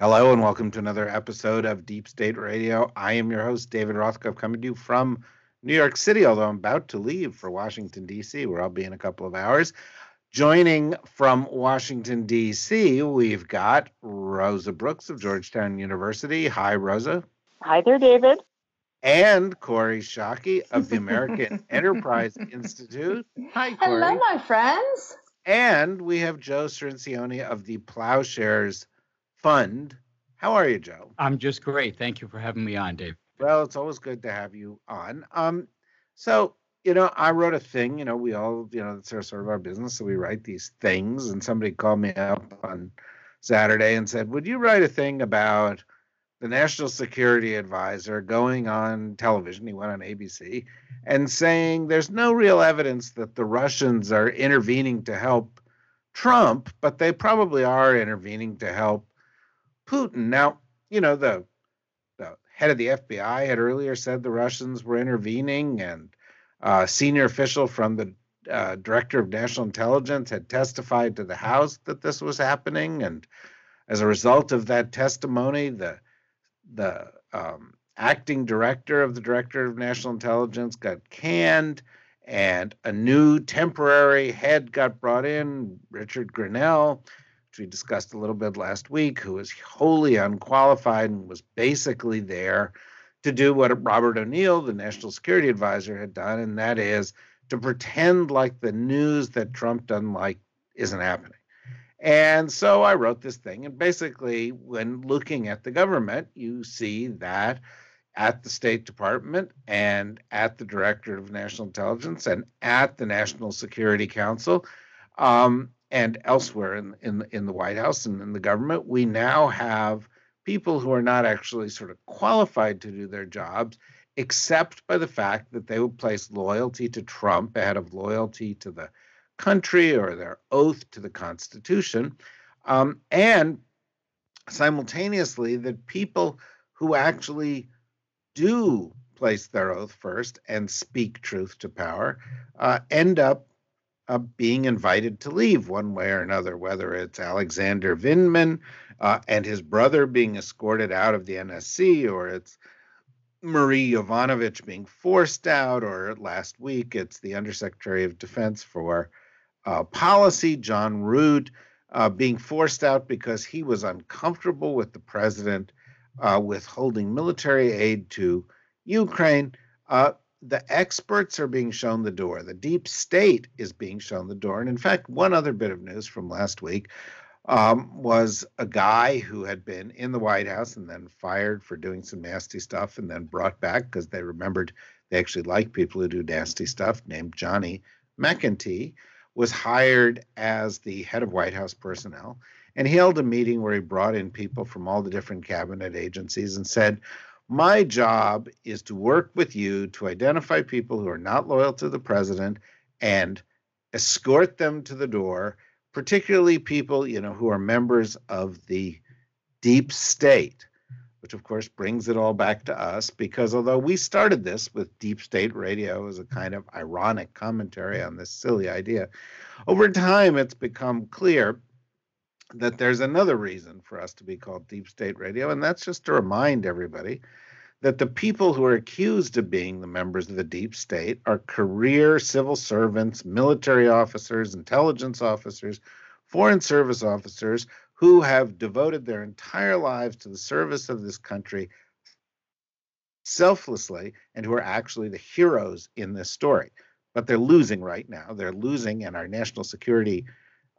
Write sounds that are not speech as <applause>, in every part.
Hello, and welcome to another episode of Deep State Radio. I am your host, David Rothkopf, coming to you from New York City, although I'm about to leave for Washington, D.C., where I'll be in a couple of hours. Joining from Washington, D.C., we've got Rosa Brooks of Georgetown University. Hi, Rosa. Hi there, David. And Kori Schake of the American <laughs> Enterprise Institute. Hi, Kori. Hello, my friends. And we have Joe Cirincione of the Ploughshares Fund. How are you, Joe? I'm just great. Thank you for having me on, Dave. Well, it's always good to have you on. Um, so you know, I wrote a thing. You know, we all, you know, it's our, sort of our business. So we write these things, and somebody called me up on Saturday and said, "Would you write a thing about the National Security Advisor going on television? He went on ABC and saying there's no real evidence that the Russians are intervening to help Trump, but they probably are intervening to help Putin." Now, you know, the the head of the FBI had earlier said the Russians were intervening, and uh, senior official from the uh, director of national intelligence had testified to the House that this was happening, and as a result of that testimony, the the um, acting director of the director of national intelligence got canned, and a new temporary head got brought in, Richard Grenell, which we discussed a little bit last week, who was wholly unqualified and was basically there to do what Robert O'Neill, the national security advisor, had done, and that is to pretend like the news that Trump doesn't like isn't happening. And so I wrote this thing. And basically, when looking at the government, you see that at the State Department and at the Director of National Intelligence and at the National Security Council um, and elsewhere in, in, in the White House and in the government, we now have people who are not actually sort of qualified to do their jobs, except by the fact that they would place loyalty to Trump ahead of loyalty to the country or their oath to the Constitution. Um, and simultaneously, that people who actually do place their oath first and speak truth to power uh, end up uh, being invited to leave one way or another, whether it's Alexander Vindman uh, and his brother being escorted out of the NSC, or it's Marie Yovanovitch being forced out, or last week it's the Undersecretary of Defense for uh, Policy, John Rood, uh, being forced out because he was uncomfortable with the president uh, withholding military aid to Ukraine. The experts are being shown the door. The deep state is being shown the door. And in fact, one other bit of news from last week um, was a guy who had been in the White House and then fired for doing some nasty stuff and then brought back because they remembered they actually like people who do nasty stuff, named Johnny McEntee, was hired as the head of White House personnel. And he held a meeting where he brought in people from all the different cabinet agencies and said, my job is to work with you to identify people who are not loyal to the president and escort them to the door, particularly people, you know, who are members of the deep state, which of course brings it all back to us because although we started this with deep state radio as a kind of ironic commentary on this silly idea, over time it's become clear that there's another reason for us to be called deep state radio, and that's just to remind everybody that the people who are accused of being the members of the deep state are career civil servants, military officers, intelligence officers, foreign service officers who have devoted their entire lives to the service of this country selflessly and who are actually the heroes in this story. But they're losing right now. They're losing, and our national security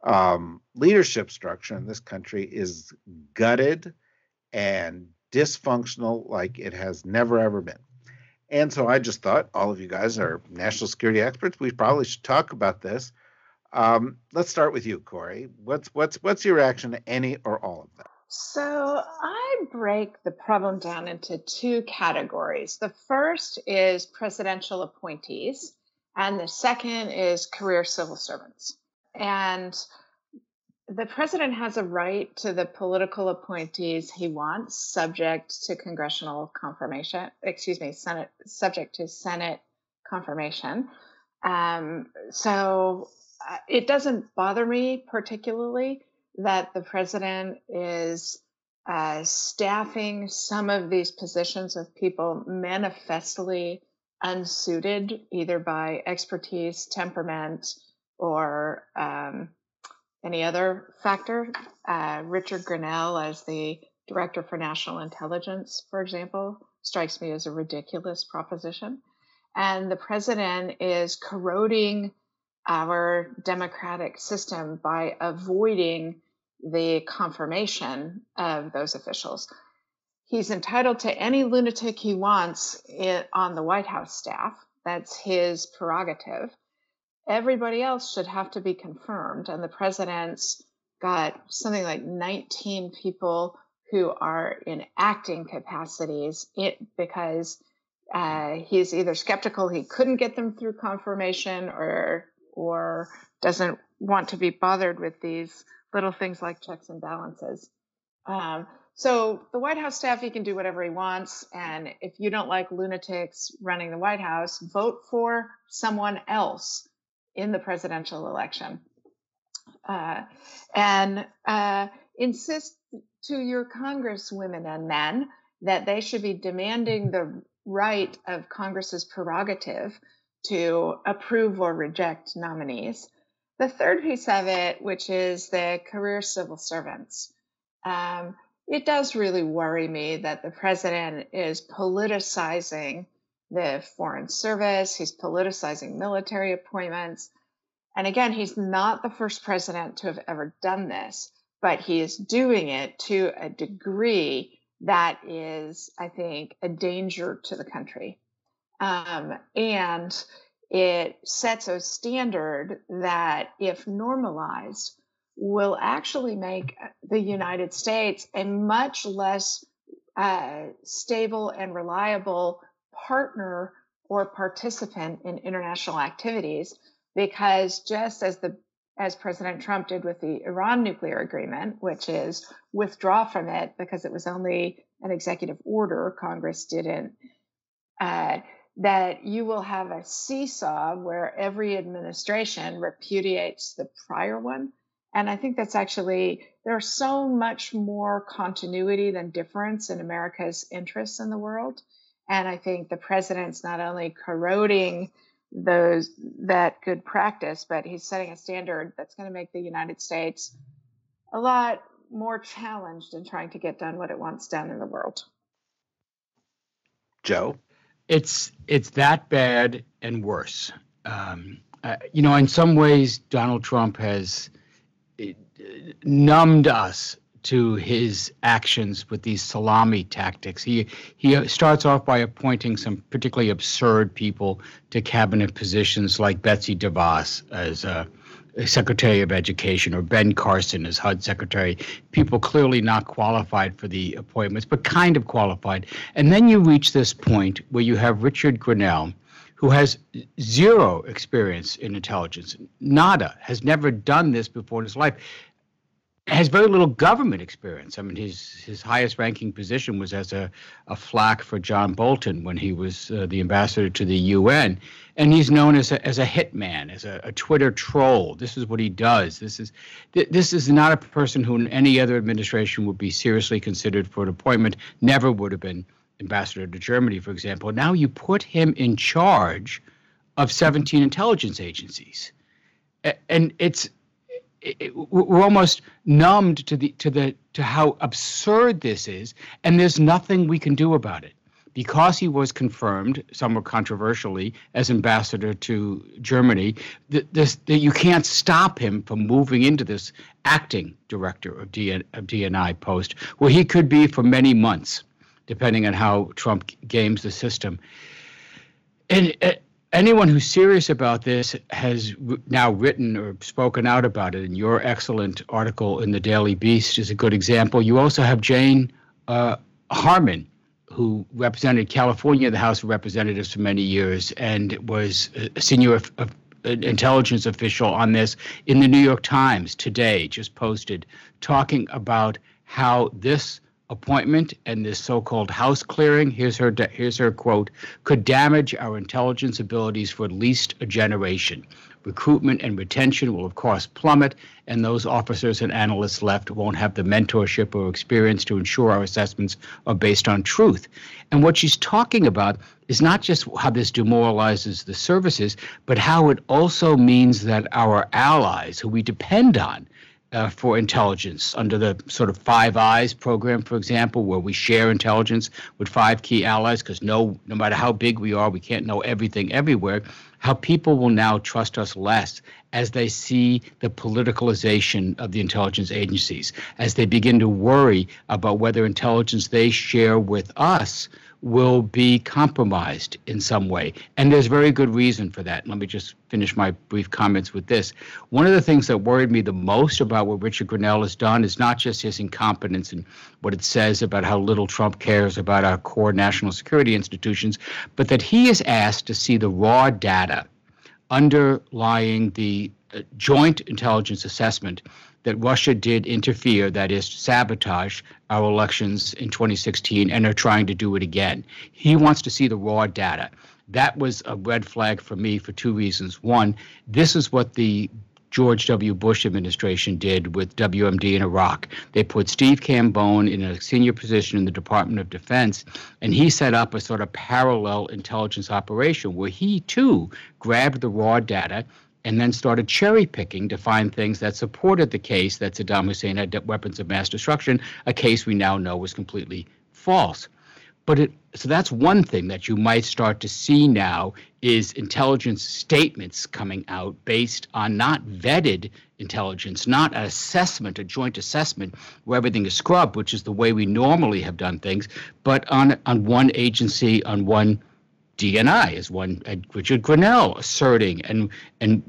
um, leadership structure in this country is gutted and dysfunctional like it has never ever been. And so I just thought all of you guys are national security experts. We probably should talk about this. Um, let's start with you, Kori. What's what's what's your reaction to any or all of that? So I break the problem down into two categories. The first is presidential appointees, and the second is career civil servants. And the president has a right to the political appointees he wants, subject to congressional confirmation, excuse me, Senate, subject to Senate confirmation. Um, so uh, it doesn't bother me particularly that the president is uh, staffing some of these positions with people manifestly unsuited, either by expertise, temperament, or um, any other factor. Uh, Richard Grenell, as the director for national intelligence, for example, strikes me as a ridiculous proposition. And the president is corroding our democratic system by avoiding the confirmation of those officials. He's entitled to any lunatic he wants on the White House staff. That's his prerogative. Everybody else should have to be confirmed. And the president's got something like 19 people who are in acting capacities it, because uh, he's either skeptical he couldn't get them through confirmation or or doesn't want to be bothered with these little things like checks and balances. Um, so the White House staff, he can do whatever he wants. And if you don't like lunatics running the White House, vote for someone else in the presidential election. Uh, and uh, insist to your congresswomen and men that they should be demanding the right of Congress's prerogative to approve or reject nominees. The third piece of it, which is the career civil servants, um, it does really worry me that the president is politicizing the foreign service, he's politicizing military appointments. And again, he's not the first president to have ever done this, but he is doing it to a degree that is, I think, a danger to the country. Um, and it sets a standard that, if normalized, will actually make the United States a much less uh, stable and reliable partner or participant in international activities because just as the as President Trump did with the Iran nuclear agreement, which is withdraw from it because it was only an executive order, Congress didn't. Uh, that you will have a seesaw where every administration repudiates the prior one. And I think that's actually, there's so much more continuity than difference in America's interests in the world. And I think the president's not only corroding those that good practice, but he's setting a standard that's going to make the United States a lot more challenged in trying to get done what it wants done in the world. Joe? It's it's that bad and worse. Um, uh, you know, in some ways, Donald Trump has uh, numbed us to his actions with these salami tactics. He he starts off by appointing some particularly absurd people to cabinet positions, like Betsy DeVos as a Secretary of Education or Ben Carson as HUD Secretary, people clearly not qualified for the appointments, but kind of qualified. And then you reach this point where you have Richard Grenell, who has zero experience in intelligence, nada, has never done this before in his life has very little government experience. I mean, his his highest ranking position was as a, a flack for John Bolton when he was uh, the ambassador to the UN, and he's known as a as a hitman, as a, a Twitter troll. This is what he does. This is th- this is not a person who in any other administration would be seriously considered for an appointment. Never would have been ambassador to Germany, for example. Now you put him in charge of 17 intelligence agencies, and it's it, we're almost numbed to the to the to how absurd this is, and there's nothing we can do about it because he was confirmed, somewhat controversially, as ambassador to Germany. That this that you can't stop him from moving into this acting director of, DN, of DNI post, where he could be for many months, depending on how Trump games the system. And uh, anyone who's serious about this has now written or spoken out about it. And your excellent article in the Daily Beast is a good example. You also have Jane uh, Harman, who represented California in the House of Representatives for many years and was a senior uh, intelligence official on this in the New York Times today, just posted, talking about how this appointment and this so-called house clearing here's her here's her quote could damage our intelligence abilities for at least a generation. Recruitment and retention will of course plummet and those officers and analysts left won't have the mentorship or experience to ensure our assessments are based on truth. And what she's talking about is not just how this demoralizes the services but how it also means that our allies who we depend on uh, for intelligence under the sort of Five Eyes program, for example, where we share intelligence with five key allies because no, no matter how big we are, we can't know everything everywhere. How people will now trust us less as they see the politicalization of the intelligence agencies, as they begin to worry about whether intelligence they share with us will be compromised in some way. And there's very good reason for that. Let me just finish my brief comments with this. One of the things that worried me the most about what Richard Grenell has done is not just his incompetence and what it says about how little Trump cares about our core national security institutions, but that he is asked to see the raw data underlying the uh, joint intelligence assessment that Russia did interfere, that is, sabotage our elections in 2016 and are trying to do it again. He wants to see the raw data. That was a red flag for me for two reasons. One, this is what the George W. Bush administration did with WMD in Iraq. They put Steve Cambone in a senior position in the Department of Defense, and he set up a sort of parallel intelligence operation where he too grabbed the raw data and then started cherry picking to find things that supported the case that Saddam Hussein had weapons of mass destruction, a case we now know was completely false. But it, so that's one thing that you might start to see now is intelligence statements coming out based on not vetted intelligence, not an assessment, a joint assessment where everything is scrubbed, which is the way we normally have done things, but on on one agency, on one DNI is one uh, Richard Grenell asserting and and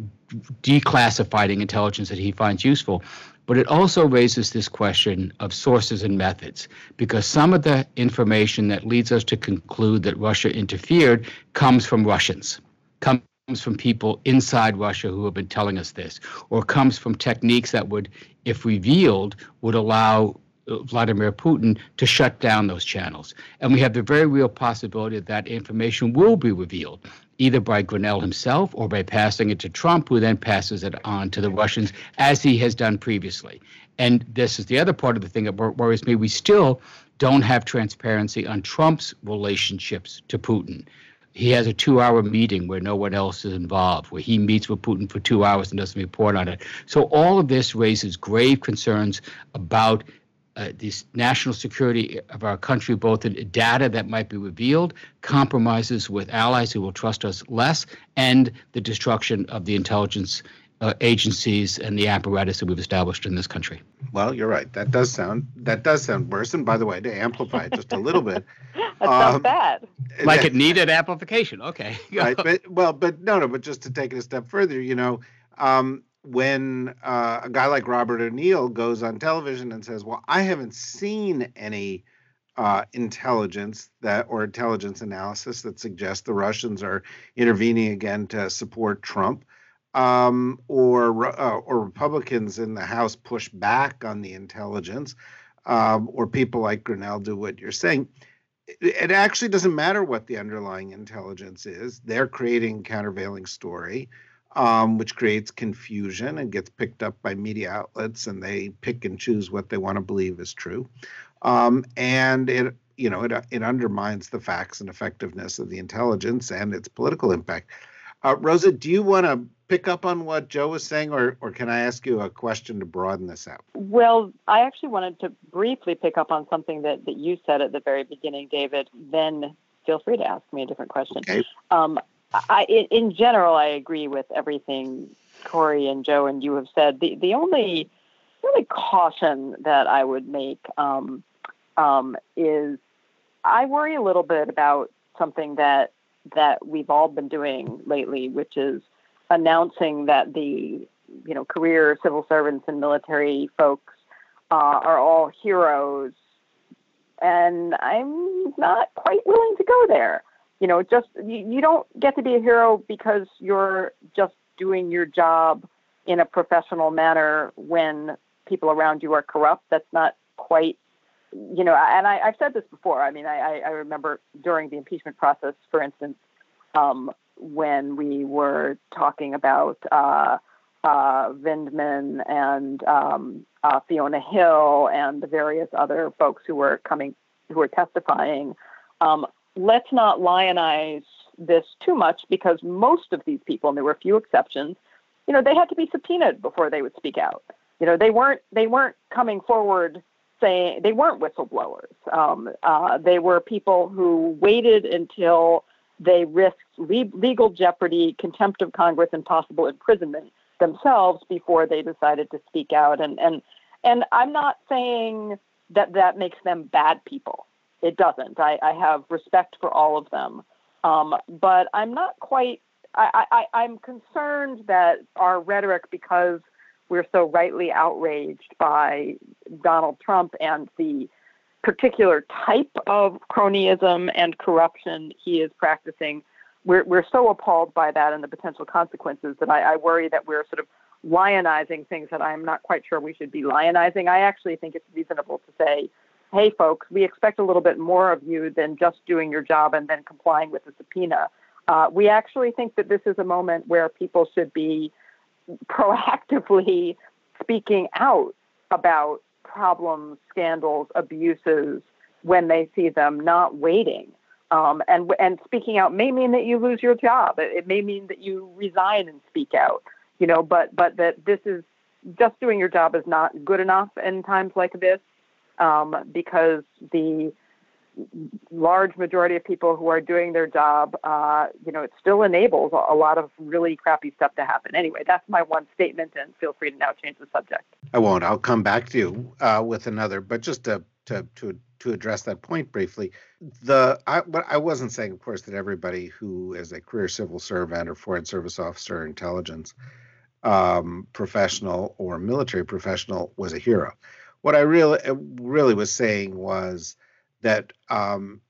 declassifying intelligence that he finds useful. But it also raises this question of sources and methods, because some of the information that leads us to conclude that Russia interfered comes from Russians, comes from people inside Russia who have been telling us this, or comes from techniques that would, if revealed, would allow Vladimir Putin to shut down those channels. And we have the very real possibility that that information will be revealed, either by Grenell himself or by passing it to Trump, who then passes it on to the Russians, as he has done previously. And this is the other part of the thing that worries me. We still don't have transparency on Trump's relationships to Putin. He has a two hour meeting where no one else is involved, where he meets with Putin for two hours and doesn't report on it. So, all of this raises grave concerns about uh, this national security of our country, both in data that might be revealed, compromises with allies who will trust us less, and the destruction of the intelligence uh, agencies and the apparatus that we've established in this country. Well, you're right. That does sound that does sound worse. And by the way, to amplify it just a little bit, <laughs> that sounds um, bad. Like it needed amplification. Okay. <laughs> right. But well, but no, no. But just to take it a step further, you know, um, when uh, a guy like Robert O'Neill goes on television and says, "Well, I haven't seen any uh, intelligence that or intelligence analysis that suggests the Russians are intervening again to support Trump." Um, or uh, or Republicans in the House push back on the intelligence, um, or people like Grenell do what you're saying. It actually doesn't matter what the underlying intelligence is. They're creating countervailing story um, which creates confusion and gets picked up by media outlets, and they pick and choose what they want to believe is true. Um, and it, you know, it, it undermines the facts and effectiveness of the intelligence and its political impact. Uh, Rosa, do you want to pick up on what Joe was saying, or or can I ask you a question to broaden this out? Well, I actually wanted to briefly pick up on something that, that you said at the very beginning, David. Then feel free to ask me a different question. Okay. Um, I, in general, I agree with everything Kori and Joe and you have said. The the only really caution that I would make um, um, is I worry a little bit about something that that we've all been doing lately, which is announcing that the you know career civil servants and military folks uh, are all heroes, and I'm not quite willing to go there. You know, just you, you don't get to be a hero because you're just doing your job in a professional manner when people around you are corrupt. That's not quite you know, and I, have said this before. I mean, I, I, remember during the impeachment process, for instance, um, when we were talking about uh, uh, Vindman and um, uh, Fiona Hill and the various other folks who were coming, who were testifying. Um, let's not lionize this too much because most of these people, and there were a few exceptions, you know, they had to be subpoenaed before they would speak out. You know, they weren't they weren't coming forward saying they weren't whistleblowers. Um, uh, they were people who waited until they risked le- legal jeopardy, contempt of Congress, and possible imprisonment themselves before they decided to speak out. And and and I'm not saying that that makes them bad people. It doesn't. I, I have respect for all of them, um, but I'm not quite. I, I, I'm concerned that our rhetoric, because we're so rightly outraged by Donald Trump and the particular type of cronyism and corruption he is practicing. We're, we're so appalled by that and the potential consequences that I, I worry that we're sort of lionizing things that I'm not quite sure we should be lionizing. I actually think it's reasonable to say, hey, folks, we expect a little bit more of you than just doing your job and then complying with the subpoena. Uh, we actually think that this is a moment where people should be proactively speaking out about problems, scandals, abuses when they see them, not waiting. Um, and and speaking out may mean that you lose your job. It, it, may mean that you resign and speak out. You know, but but that this is just doing your job is not good enough in times like this um, because the large majority of people who are doing their job, uh, you know, it still enables a lot of really crappy stuff to happen. Anyway, that's my one statement, and feel free to now change the subject. I won't. I'll come back to you uh, with another, but just to to to to address that point briefly, the I I wasn't saying, of course, that everybody who is a career civil servant or foreign service officer, intelligence um, professional, or military professional was a hero. What I really really was saying was that um,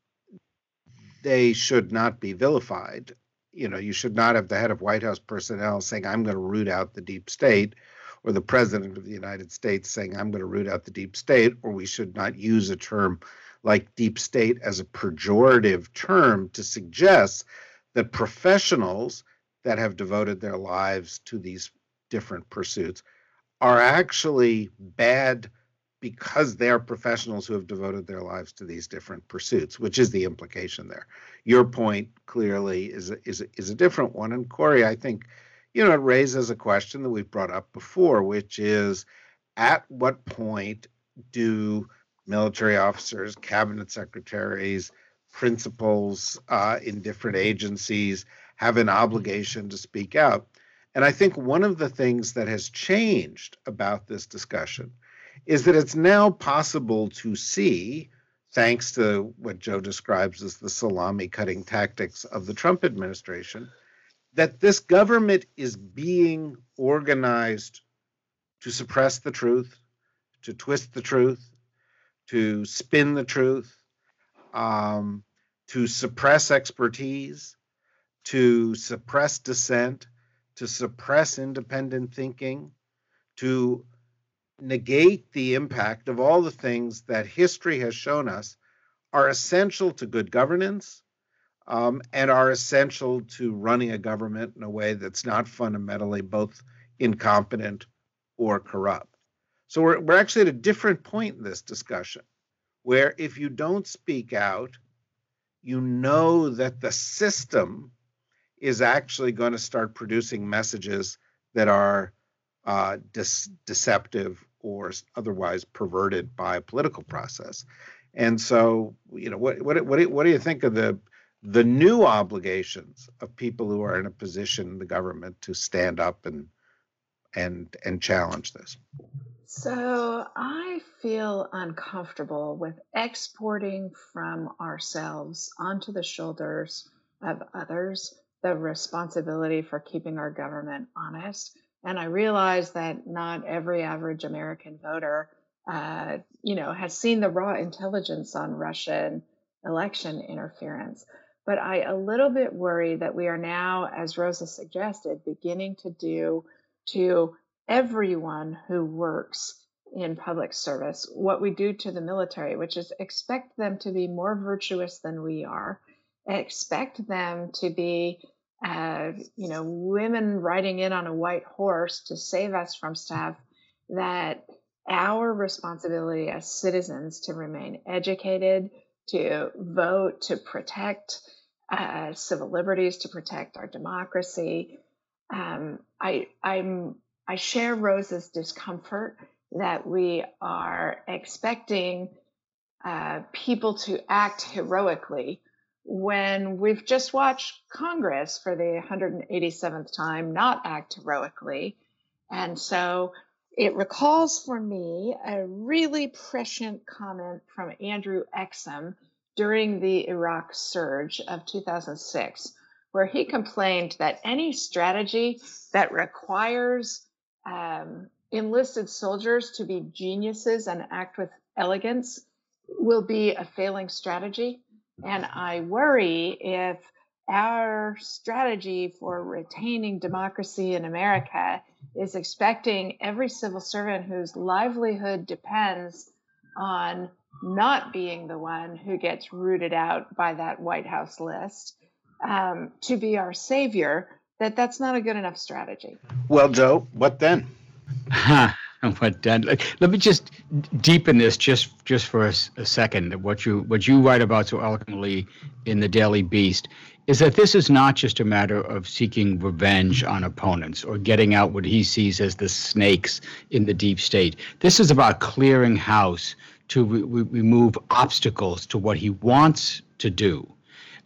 they should not be vilified. You know, you should not have the head of White House personnel saying, I'm going to root out the deep state, or the president of the United States saying, I'm going to root out the deep state, or we should not use a term like deep state as a pejorative term to suggest that professionals that have devoted their lives to these different pursuits are actually bad because they are professionals who have devoted their lives to these different pursuits, which is the implication there. Your point clearly is a, is a, is a different one, and Kori, I think, you know, it raises a question that we've brought up before, which is, at what point do military officers, cabinet secretaries, principals uh, in different agencies have an obligation to speak out? And I think one of the things that has changed about this discussion is that it's now possible to see, thanks to what Joe describes as the salami cutting tactics of the Trump administration, that this government is being organized to suppress the truth, to twist the truth, to spin the truth, um, to suppress expertise, to suppress dissent, to suppress independent thinking, to negate the impact of all the things that history has shown us are essential to good governance um, and are essential to running a government in a way that's not fundamentally both incompetent or corrupt. So we're, we're actually at a different point in this discussion where if you don't speak out, you know that the system is actually going to start producing messages that are uh, deceptive or otherwise perverted by a political process. And so, you know, what what what do, what do you think of the the new obligations of people who are in a position in the government to stand up and and and challenge this? So I feel uncomfortable with exporting from ourselves onto the shoulders of others the responsibility for keeping our government honest. And I realize that not every average American voter, uh, you know, has seen the raw intelligence on Russian election interference. But I a little bit worry that we are now, as Rosa suggested, beginning to do to everyone who works in public service what we do to the military, which is expect them to be more virtuous than we are, expect them to be, uh, you know, women riding in on a white horse to save us from stuff that our responsibility as citizens to remain educated, to vote, to protect uh, civil liberties, to protect our democracy. Um, I, I'm, I share Rosa's discomfort that we are expecting uh, people to act heroically when we've just watched Congress for the 187th time not act heroically. And so it recalls for me a really prescient comment from Andrew Exum during the Iraq surge of 2006, where he complained that any strategy that requires um, enlisted soldiers to be geniuses and act with elegance will be a failing strategy. And I worry if our strategy for retaining democracy in America is expecting every civil servant whose livelihood depends on not being the one who gets rooted out by that White House list um, to be our savior, that that's not a good enough strategy. Well, Joe, what then? <laughs> <laughs> what then? Let me just deepen this just just for a, a second. What you what you write about so eloquently in the Daily Beast is that this is not just a matter of seeking revenge on opponents or getting out what he sees as the snakes in the deep state. This is about clearing house to re- remove obstacles to what he wants to do.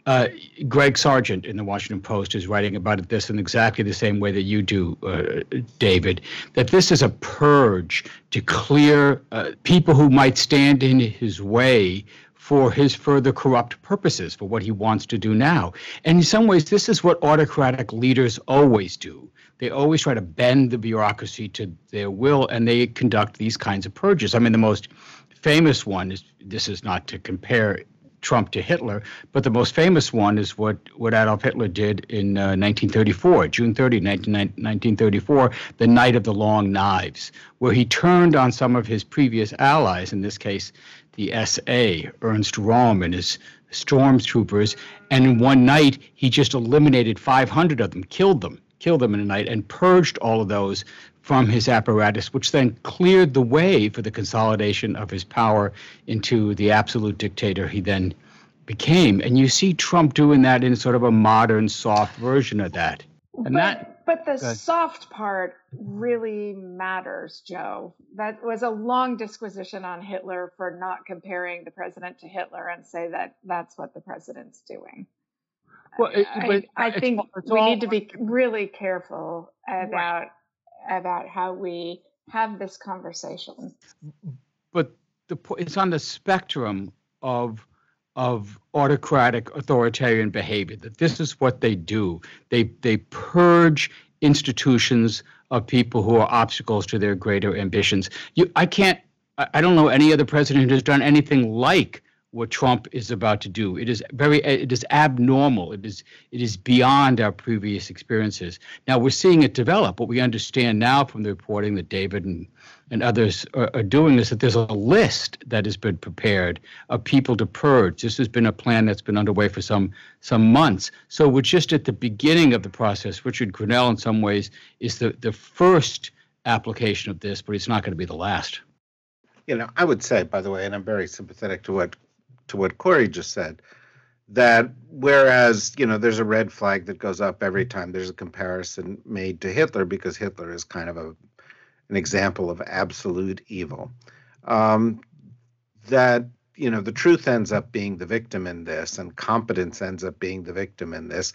Uh, Greg Sargent in the Washington Post is writing about this in exactly the same way that you do, uh, David, that this is a purge to clear uh, people who might stand in his way for his further corrupt purposes, for what he wants to do now. And in some ways, this is what autocratic leaders always do. They always try to bend the bureaucracy to their will, and they conduct these kinds of purges. I mean, the most famous one is this is not to compare Trump to Hitler, but the most famous one is what, what Adolf Hitler did in uh, 1934, June 30, 19, 1934, the Night of the Long Knives, where he turned on some of his previous allies, in this case, the SA, Ernst Röhm and his stormtroopers, and in one night he just eliminated 500 of them, killed them, killed them in a night, and purged all of those from his apparatus, which then cleared the way for the consolidation of his power into the absolute dictator he then became. And you see Trump doing that in sort of a modern, soft version of that. And but, that. But the soft part really matters, Joe. That was a long disquisition on Hitler for not comparing the president to Hitler and say that that's what the president's doing. Well, it, I, I think we need to be really careful about right. about how we have this conversation. But the it's on the spectrum of of autocratic authoritarian behavior that this is what they do. They they purge institutions of people who are obstacles to their greater ambitions. You i can't i don't know any other president who has done anything like what Trump is about to do. It is very it is abnormal. It is it is beyond our previous experiences. Now we're seeing it develop. What we understand now from the reporting that David and and others are, are doing is that there's a list that has been prepared of people to purge. This has been a plan that's been underway for some some months. So we're just at the beginning of the process. Richard Grenell, in some ways, is the the first application of this, but it's not going to be the last. You know, I would say, by the way, and I'm very sympathetic to what to what Kori just said that whereas you know there's a red flag that goes up every time there's a comparison made to Hitler because Hitler is kind of a an example of absolute evil um, that you know the truth ends up being the victim in this and competence ends up being the victim in this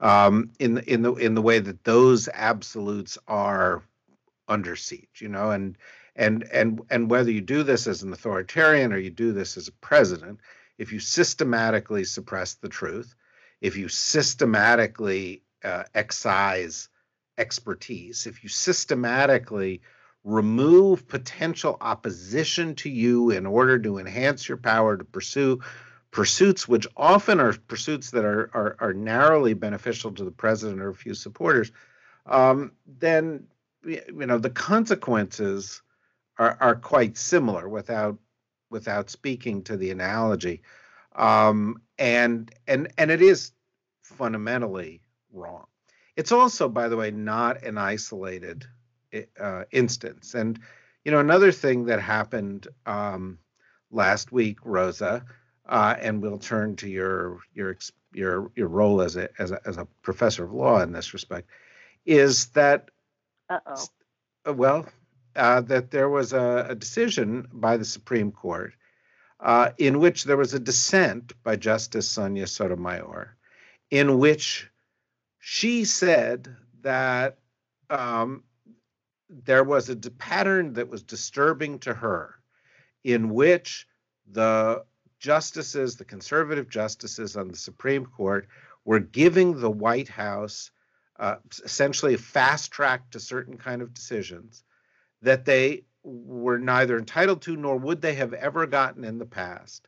um, in in the in the way that those absolutes are under siege you know and and and and whether you do this as an authoritarian or you do this as a president if you systematically suppress the truth if you systematically uh, excise expertise, if you systematically remove potential opposition to you in order to enhance your power to pursue pursuits which often are pursuits that are, are, are narrowly beneficial to the president or a few supporters, um, then you know the consequences are, are quite similar without without speaking to the analogy. Um, and and and it is fundamentally wrong. It's also, by the way, not an isolated uh, instance. And you know, another thing that happened um, last week, Rosa, uh, and we'll turn to your your your your role as a as a as a professor of law in this respect, is that Uh-oh. Uh, well uh, that there was a, a, decision by the Supreme Court uh, in which there was a dissent by Justice Sonia Sotomayor, in which she said that um, there was a pattern that was disturbing to her, in which the justices, the conservative justices on the Supreme Court, were giving the White House uh, essentially a fast track to certain kind of decisions that they were neither entitled to nor would they have ever gotten in the past.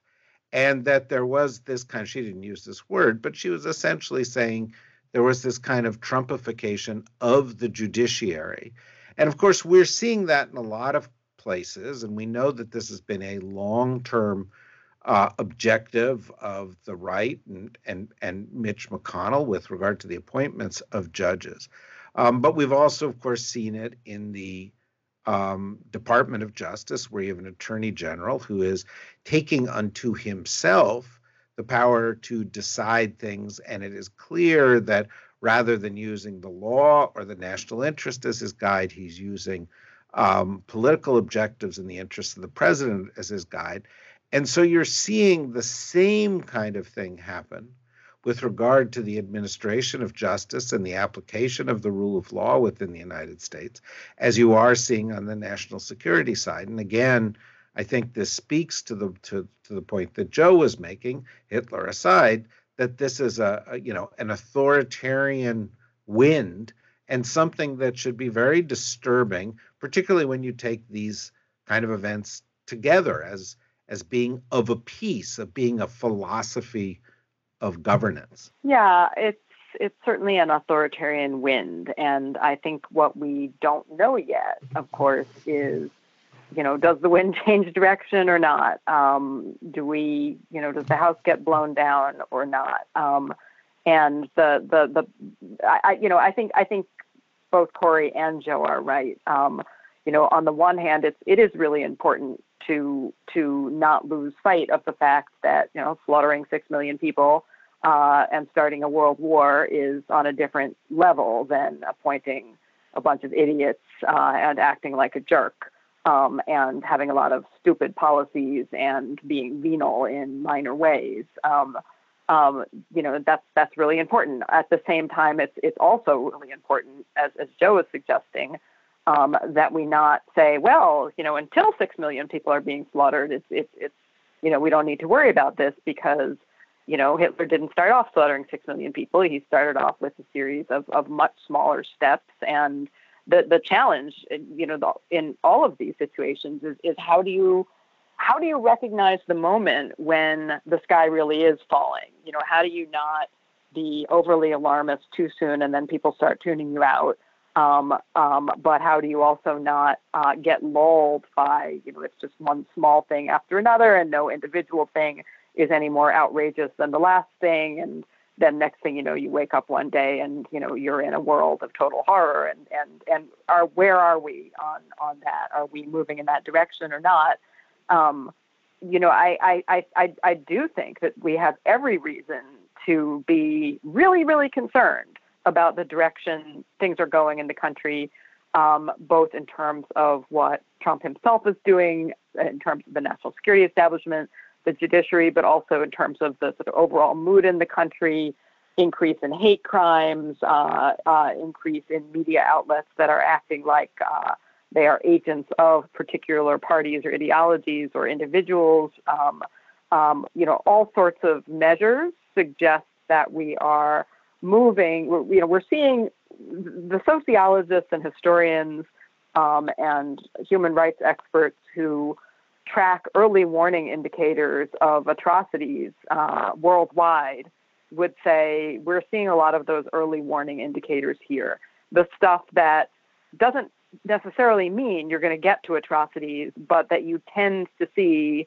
And that there was this kind she didn't use this word, but she was essentially saying there was this kind of Trumpification of the judiciary. And of course, we're seeing that in a lot of places. And we know that this has been a long term uh, objective of the right and, and, and Mitch McConnell with regard to the appointments of judges. Um, but we've also, of course, seen it in the um, Department of Justice, where you have an attorney general who is taking unto himself the power to decide things. And it is clear that rather than using the law or the national interest as his guide, he's using um, political objectives and the interests of the president as his guide. And so you're seeing the same kind of thing happen with regard to the administration of justice and the application of the rule of law within the United States, as you are seeing on the national security side. And again, I think this speaks to the to, to the point that Joe was making, Hitler aside, that this is a, a you know an authoritarian wind and something that should be very disturbing, particularly when you take these kind of events together as as being of a piece, of being a philosophy of governance. Yeah, it's it's certainly an authoritarian wind, and I think what we don't know yet, of course, is you know does the wind <laughs> change direction or not? Um, do we you know does the house get blown down or not? Um, and the the the I, you know I think I think both Kori and Joe are right. Um, you know, on the one hand, it's it is really important to to not lose sight of the fact that you know slaughtering six million people uh, and starting a world war is on a different level than appointing a bunch of idiots uh, and acting like a jerk um, and having a lot of stupid policies and being venal in minor ways. Um, um, you know that's that's really important. At the same time, it's it's also really important, as as Joe is suggesting, um, that we not say, well, you know, until six million people are being slaughtered, it's it's it's you know we don't need to worry about this because you know Hitler didn't start off slaughtering six million people. He started off with a series of of much smaller steps. And the the challenge you know the, in all of these situations is is how do you how do you recognize the moment when the sky really is falling? You know how do you not be overly alarmist too soon and then people start tuning you out? Um, um, but how do you also not uh, get lulled by, you know, it's just one small thing after another and no individual thing is any more outrageous than the last thing. And then next thing you know, you wake up one day and, you know, you're in a world of total horror. And, and, and are, where are we on, on that? Are we moving in that direction or not? Um, you know, I, I, I, I do think that we have every reason to be really, really concerned about the direction things are going in the country, um, both in terms of what Trump himself is doing, in terms of the national security establishment, the judiciary, but also in terms of the sort of overall mood in the country, increase in hate crimes, uh, uh, increase in media outlets that are acting like uh, they are agents of particular parties or ideologies or individuals. Um, um, you know, all sorts of measures suggest that we are moving. We're, you know, we're seeing the sociologists and historians um, and human rights experts who track early warning indicators of atrocities uh, worldwide would say we're seeing a lot of those early warning indicators here. The stuff that doesn't necessarily mean you're going to get to atrocities, but that you tend to see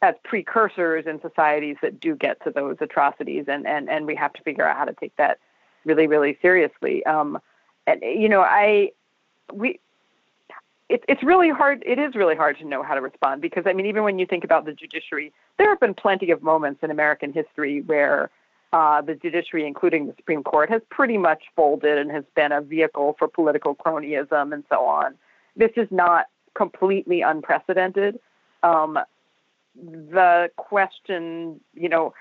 as precursors in societies that do get to those atrocities, and and and we have to figure out how to take that really really seriously. Um, and you know, I we. It, it's really hard. It is really hard to know how to respond because I mean, even when you think about the judiciary, there have been plenty of moments in American history where uh, the judiciary, including the Supreme Court, has pretty much folded and has been a vehicle for political cronyism and so on. This is not completely unprecedented. Um, the question, you know,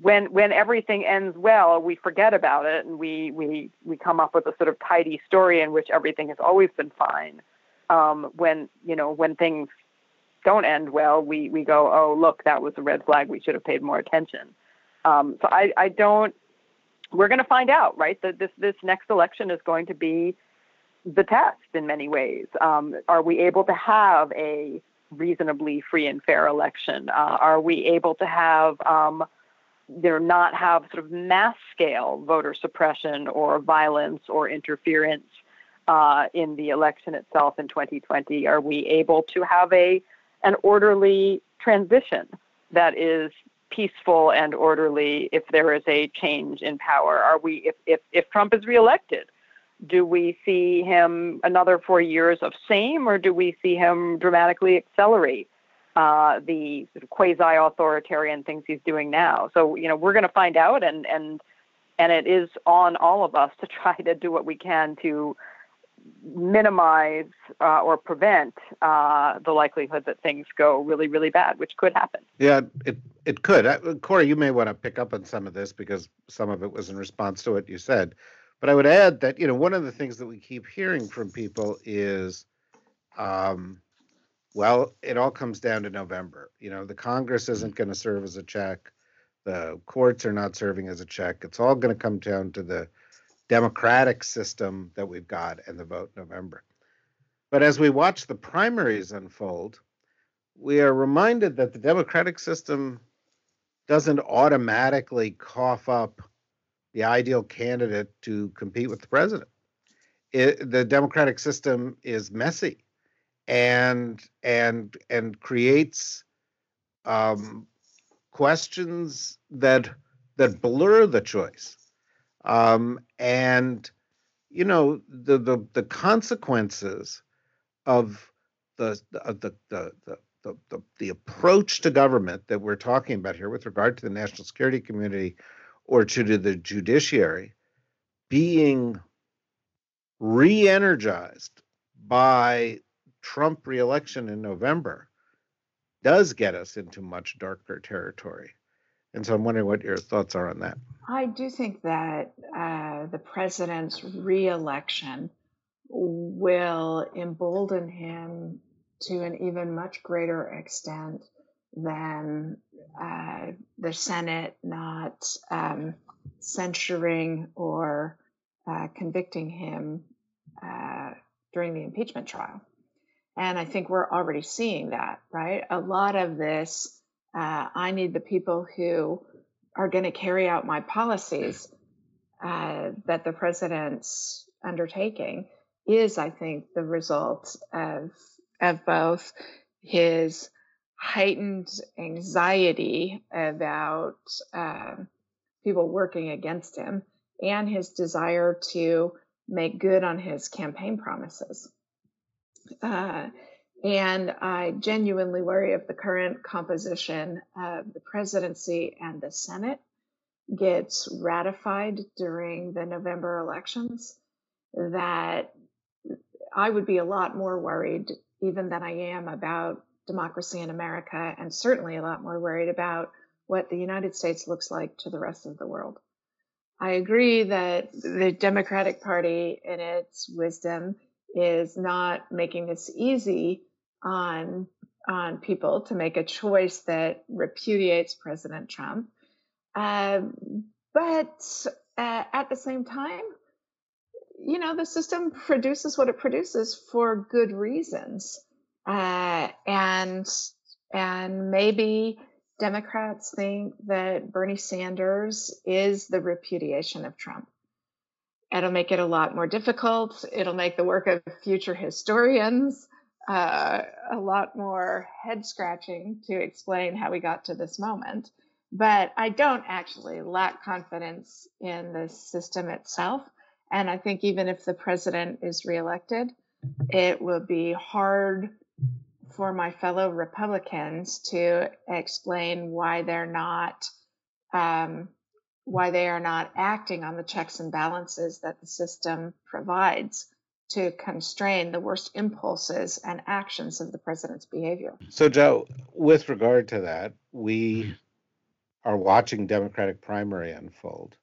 when when everything ends well, we forget about it and we we we come up with a sort of tidy story in which everything has always been fine. Um, when you know when things don't end well, we we go, oh look, that was a red flag. We should have paid more attention. Um, so I I don't. We're going to find out, right? That this this next election is going to be the test in many ways. Um, are we able to have a reasonably free and fair election? Uh, are we able to have um, know, not have sort of mass scale voter suppression or violence or interference uh, in the election itself in 2020? Are we able to have a an orderly transition that is peaceful and orderly if there is a change in power? Are we if if, if Trump is reelected? do we see him another four years of same, or do we see him dramatically accelerate uh, the sort of quasi-authoritarian things he's doing now? So you know we're going to find out, and and and it is on all of us to try to do what we can to minimize uh, or prevent uh, the likelihood that things go really, really bad, which could happen. Yeah, it it could. Uh, Kori, you may want to pick up on some of this because some of it was in response to what you said. But I would add that you know one of the things that we keep hearing from people is, um, well, it all comes down to November. You know, the Congress isn't going to serve as a check. The courts are not serving as a check. It's all going to come down to the democratic system that we've got and the vote November. But as we watch the primaries unfold, we are reminded that the democratic system doesn't automatically cough up the ideal candidate to compete with the president. It, the democratic system is messy and and and creates um, questions that that blur the choice um, and you know the the the consequences of the the the, the the, the, the approach to government that we're talking about here with regard to the national security community or to the judiciary being re-energized by Trump reelection in November does get us into much darker territory. And so I'm wondering what your thoughts are on that. I do think that uh, the president's reelection will embolden him to an even much greater extent than uh, the Senate not um, censuring or uh, convicting him uh, during the impeachment trial. And I think we're already seeing that, right? A lot of this, uh, I need the people who are going to carry out my policies uh, that the president's undertaking is, I think, the result of of both his heightened anxiety about uh, people working against him and his desire to make good on his campaign promises. Uh, and I genuinely worry if the current composition of the presidency and the Senate gets ratified during the November elections, that I would be a lot more worried even than I am about democracy in America, and certainly a lot more worried about what the United States looks like to the rest of the world. I agree that the Democratic Party, in its wisdom, is not making this easy on on people to make a choice that repudiates President Trump. Uh, but uh, at the same time, you know, the system produces what it produces for good reasons. Uh, and and maybe Democrats think that Bernie Sanders is the repudiation of Trump. It'll make it a lot more difficult. It'll make the work of future historians uh, a lot more head scratching to explain how we got to this moment. But I don't actually lack confidence in the system itself. And I think even if the president is reelected, it will be hard for my fellow Republicans to explain why they're not um, why they are not acting on the checks and balances that the system provides to constrain the worst impulses and actions of the president's behavior. So, Joe, with regard to that, we are watching Democratic primary unfold.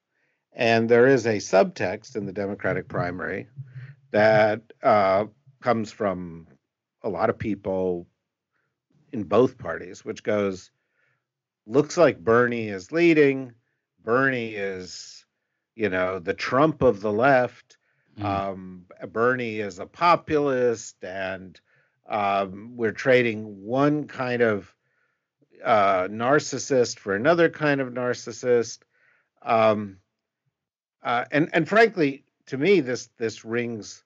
And there is a subtext in the Democratic primary that uh, comes from a lot of people in both parties, which goes, looks like Bernie is leading. Bernie is, you know, the Trump of the left. Mm. Um, Bernie is a populist, and um, we're trading one kind of uh, narcissist for another kind of narcissist. Um, uh, and and frankly, to me, this this rings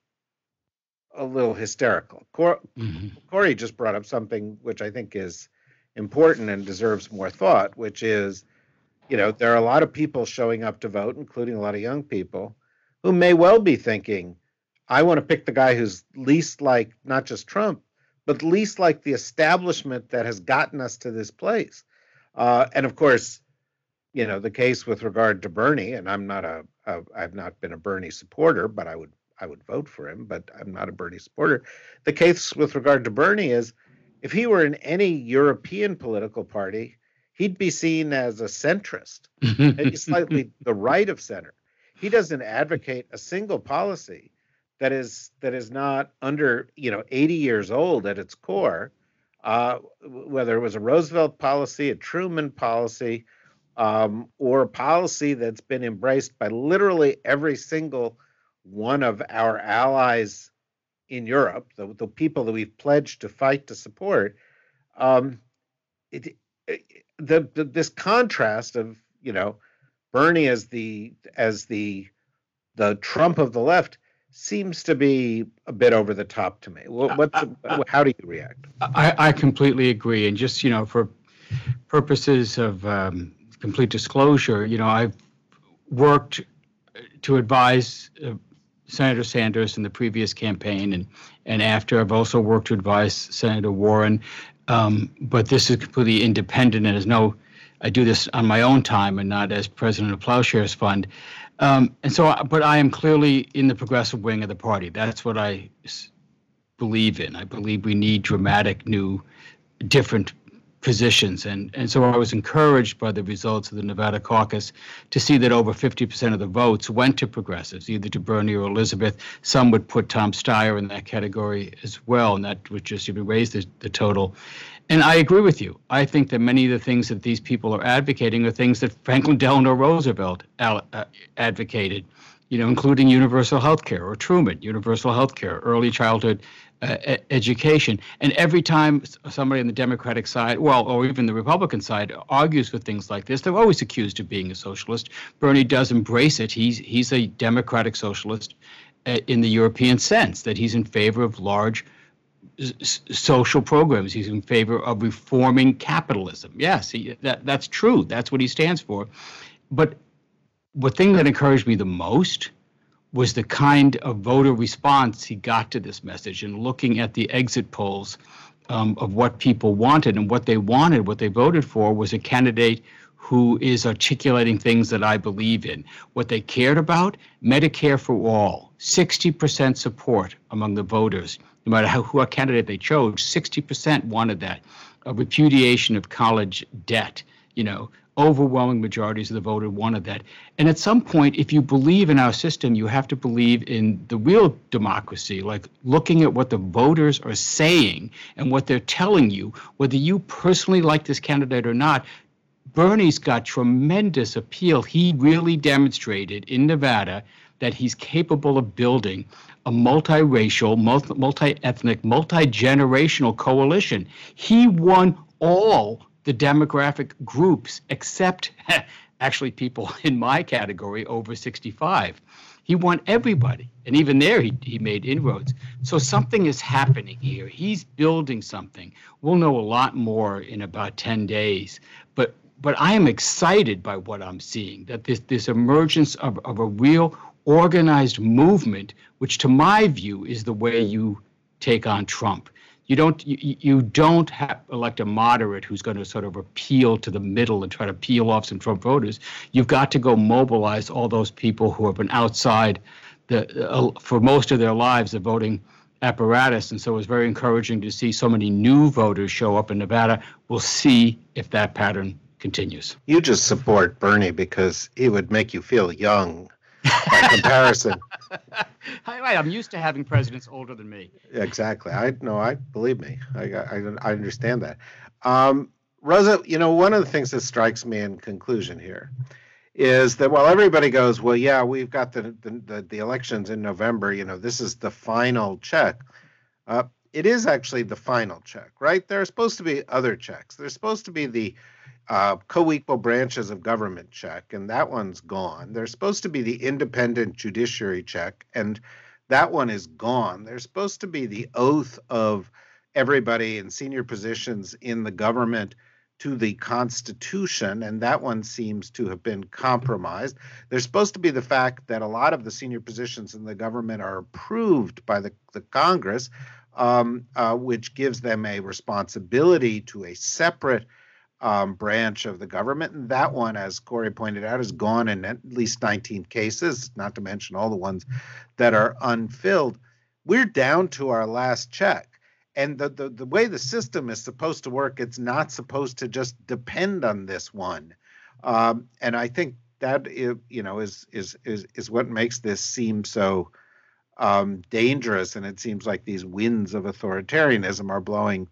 a little hysterical. Cor- mm-hmm. Kori just brought up something which I think is important and deserves more thought, which is, you know, there are a lot of people showing up to vote, including a lot of young people, who may well be thinking, I want to pick the guy who's least like not just Trump, but least like the establishment that has gotten us to this place. Uh, and of course, you know, the case with regard to Bernie, and I'm not a, a I've not been a Bernie supporter, but I would I would vote for him, but I'm not a Bernie supporter. The case with regard to Bernie is if he were in any European political party, he'd be seen as a centrist, maybe <laughs> slightly the right of center. He doesn't advocate a single policy that is that is not under you know 80 years old at its core, uh, whether it was a Roosevelt policy, a Truman policy, um, or a policy that's been embraced by literally every single one of our allies in Europe, the, the people that we've pledged to fight to support, um, it, it, the, the this contrast of you know Bernie as the as the the Trump of the left seems to be a bit over the top to me. What, what the, uh, uh, how do you react? I, I completely agree, and just you know for purposes of um, complete disclosure, you know I've worked to advise uh, Senator Sanders in the previous campaign, and and after I've also worked to advise Senator Warren. Um, but this is completely independent, and there's no. I do this on my own time and not as president of Ploughshares Fund. Um, and so, but I am clearly in the progressive wing of the party. That's what I believe in. I believe we need dramatic, new, different positions. And, and so I was encouraged by the results of the Nevada caucus to see that over 50% of the votes went to progressives, either to Bernie or Elizabeth. Some would put Tom Steyer in that category as well, and that would just even raise the, the total. And I agree with you. I think that many of the things that these people are advocating are things that Franklin Delano Roosevelt uh, advocated, you know, including universal health care or Truman, universal health care, early childhood uh, education. And every time somebody on the Democratic side, well, or even the Republican side, argues with things like this, they're always accused of being a socialist. Bernie does embrace it. He's he's a democratic socialist uh, in the European sense that he's in favor of large s- social programs. He's in favor of reforming capitalism. Yes, he, that that's true. That's what he stands for. But the thing that encouraged me the most was the kind of voter response he got to this message and looking at the exit polls um, of what people wanted and what they wanted, what they voted for was a candidate who is articulating things that I believe in. What they cared about, Medicare for all, 60% support among the voters, no matter how, who a candidate they chose, 60% wanted that. A repudiation of college debt, you know, overwhelming majorities of the voter wanted that. And at some point, if you believe in our system, you have to believe in the real democracy, like looking at what the voters are saying and what they're telling you, whether you personally like this candidate or not. Bernie's got tremendous appeal. He really demonstrated in Nevada that he's capable of building a multiracial, multi ethnic, multi generational coalition. He won all the demographic groups except <laughs> actually people <laughs> in my category over 65. He won everybody. And even there, he, he made inroads. So something is happening here. He's building something. We'll know a lot more in about 10 days. But but I am excited by what I'm seeing that this, this emergence of, of a real organized movement, which to my view is the way you take on Trump. You don't you, you don't have, elect a moderate who's going to sort of appeal to the middle and try to peel off some Trump voters. You've got to go mobilize all those people who have been outside the uh, for most of their lives the voting apparatus. And so it was very encouraging to see so many new voters show up in Nevada. We'll see if that pattern continues. You just support Bernie because he would make you feel young by comparison. <laughs> I'm used to having presidents older than me. Exactly. I know. I believe me. I I, I understand that. Um, Rosa, you know, one of the things that strikes me in conclusion here is that while everybody goes, well, yeah, we've got the the, the, the elections in November. You know, this is the final check. Uh, it is actually the final check, right? There are supposed to be other checks. There's supposed to be the uh, co-equal branches of government check, and that one's gone. There's supposed to be the independent judiciary check, and that one is gone. There's supposed to be the oath of everybody in senior positions in the government to the Constitution, and that one seems to have been compromised. There's supposed to be the fact that a lot of the senior positions in the government are approved by the, the Congress, um, uh, which gives them a responsibility to a separate um, branch of the government. And that one, as Kori pointed out, is gone in at least 19 cases, not to mention all the ones that are unfilled. We're down to our last check. And the, the, the way the system is supposed to work, it's not supposed to just depend on this one. Um, and I think that you know is is is is what makes this seem so um, dangerous. And it seems like these winds of authoritarianism are blowing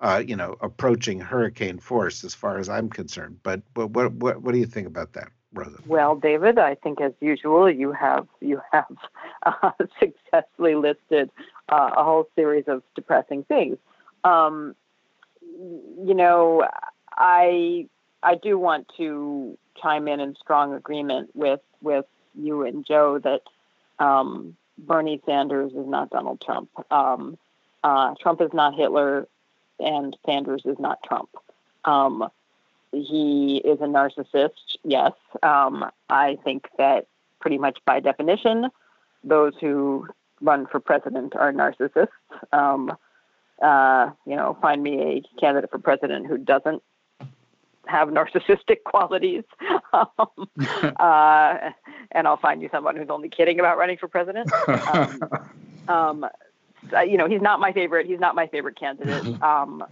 uh, you know, approaching hurricane force as far as I'm concerned. But but what what what do you think about that, Rosa? Well, David, I think as usual you have you have uh, <laughs> successfully listed uh, a whole series of depressing things. Um, you know, I I do want to chime in in strong agreement with with you and Joe that um, Bernie Sanders is not Donald Trump. Um, uh, Trump is not Hitler and Sanders is not Trump. Um, he is a narcissist, yes. Um, I think that pretty much by definition, those who run for president are narcissists. Um, uh, you know, find me a candidate for president who doesn't have <laughs> narcissistic qualities, <laughs> um, <laughs> uh, and I'll find you someone who's only kidding about running for president. Um, um, uh, you know, he's not my favorite. He's not my favorite candidate. <laughs> Um,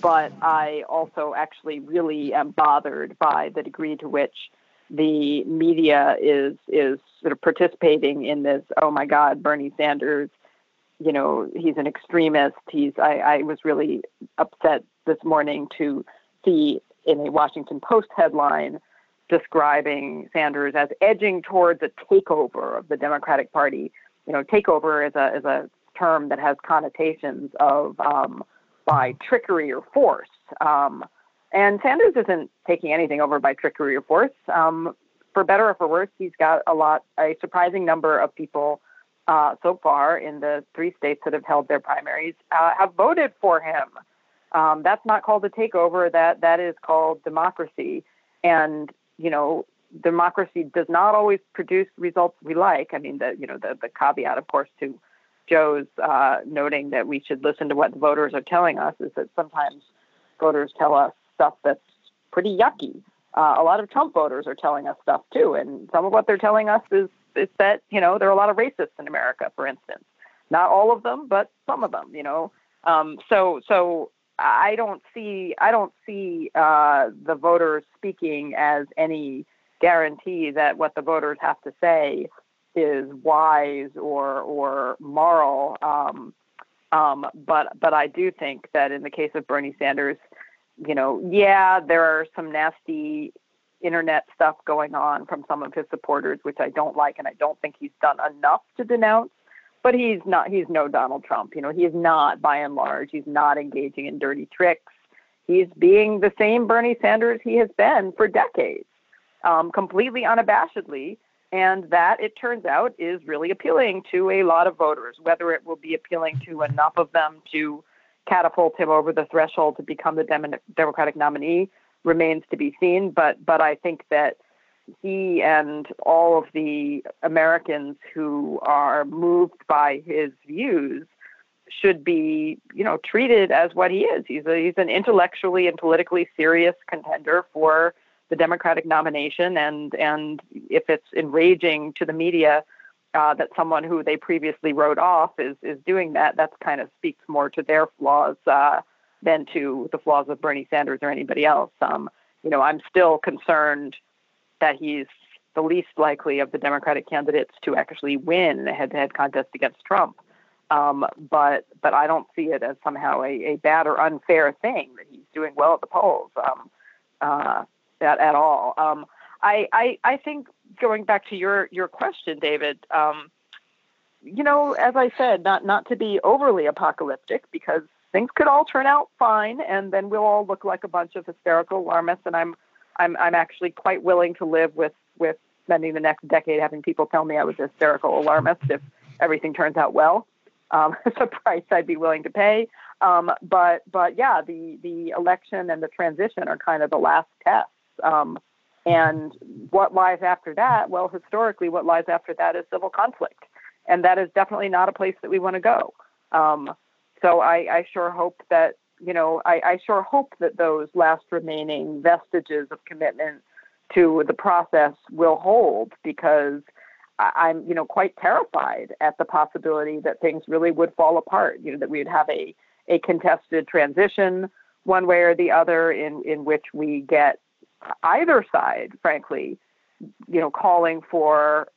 but I also actually really am bothered by the degree to which the media is is sort of participating in this. Oh my God, Bernie Sanders. You know, he's an extremist. He's. I, I was really upset this morning to see in a Washington Post headline describing Sanders as edging towards a takeover of the Democratic Party. You know, takeover is a is a term that has connotations of um, by trickery or force. Um, and Sanders isn't taking anything over by trickery or force. Um, for better or for worse, he's got a lot, a surprising number of people uh, so far in the three states that have held their primaries uh, have voted for him. Um, that's not called a takeover. That that is called democracy. And you know, democracy does not always produce results we like. I mean, the you know the the caveat, of course, to Joe's uh, noting that we should listen to what the voters are telling us is that sometimes voters tell us stuff that's pretty yucky. Uh, a lot of Trump voters are telling us stuff too, and some of what they're telling us is is that you know there are a lot of racists in America, for instance. Not all of them, but some of them. You know, um, so so I don't see I don't see uh, the voters speaking as any guarantee that what the voters have to say is wise or or moral. Um, um, but but I do think that in the case of Bernie Sanders, you know, yeah, there are some nasty internet stuff going on from some of his supporters, which I don't like, and I don't think he's done enough to denounce. But he's not. He's no Donald Trump. You know, he is not, by and large, he's not engaging in dirty tricks. He's being the same Bernie Sanders he has been for decades, um, completely unabashedly. And that, it turns out, is really appealing to a lot of voters. Whether it will be appealing to enough of them to catapult him over the threshold to become the Dem- Democratic nominee remains to be seen. But but I think that he and all of the Americans who are moved by his views should be, you know, treated as what he is. He's a, he's an intellectually and politically serious contender for the Democratic nomination, and and if it's enraging to the media uh, that someone who they previously wrote off is is doing that, that kind of speaks more to their flaws uh, than to the flaws of Bernie Sanders or anybody else. Um, you know, I'm still concerned that he's the least likely of the Democratic candidates to actually win a head-to-head contest against Trump. Um, but but I don't see it as somehow a, a, bad or unfair thing that he's doing well at the polls um, uh, at, at all. Um, I, I I think going back to your your question, David. Um, you know, as I said, not not to be overly apocalyptic because things could all turn out fine, and then we'll all look like a bunch of hysterical alarmists. And I'm I'm I'm actually quite willing to live with with spending the next decade having people tell me I was a hysterical alarmist if everything turns out well. Um, <laughs> it's a price I'd be willing to pay. Um, but but yeah, the the election and the transition are kind of the last tests. Um, and what lies after that? Well, historically, what lies after that is civil conflict, and that is definitely not a place that we want to go. Um, so I, I sure hope that you know, I, I sure hope that those last remaining vestiges of commitment to the process will hold because I'm, you know, quite terrified at the possibility that things really would fall apart. You know, that we would have a, a contested transition one way or the other in, in which we get either side, frankly, you know, calling for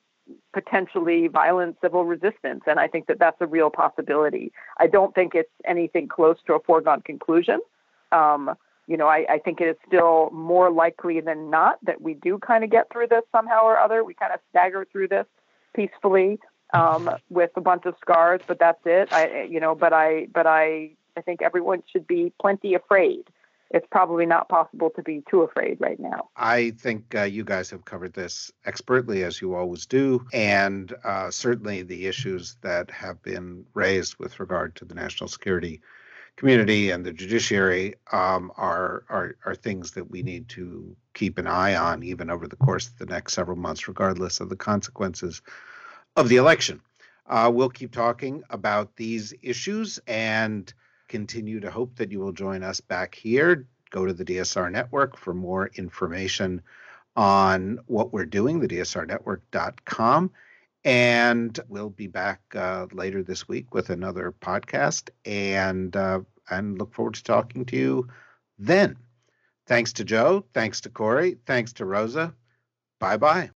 potentially violent civil resistance. And I think that that's a real possibility. I don't think it's anything close to a foregone conclusion. Um, you know, I, I, think it is still more likely than not that we do kind of get through this somehow or other. We kind of stagger through this peacefully um, with a bunch of scars, but that's it. I, you know, but I, but I, I think everyone should be plenty afraid it's probably not possible to be too afraid right now. I think uh, you guys have covered this expertly, as you always do. And uh, certainly the issues that have been raised with regard to the national security community and the judiciary um, are, are, are things that we need to keep an eye on, even over the course of the next several months, regardless of the consequences of the election. Uh, we'll keep talking about these issues and continue to hope that you will join us back here. Go to the DSR Network for more information on what we're doing, the dsrnetwork.com. And we'll be back uh, later this week with another podcast and, uh, and look forward to talking to you then. Thanks to Joe. Thanks to Kori. Thanks to Rosa. Bye bye.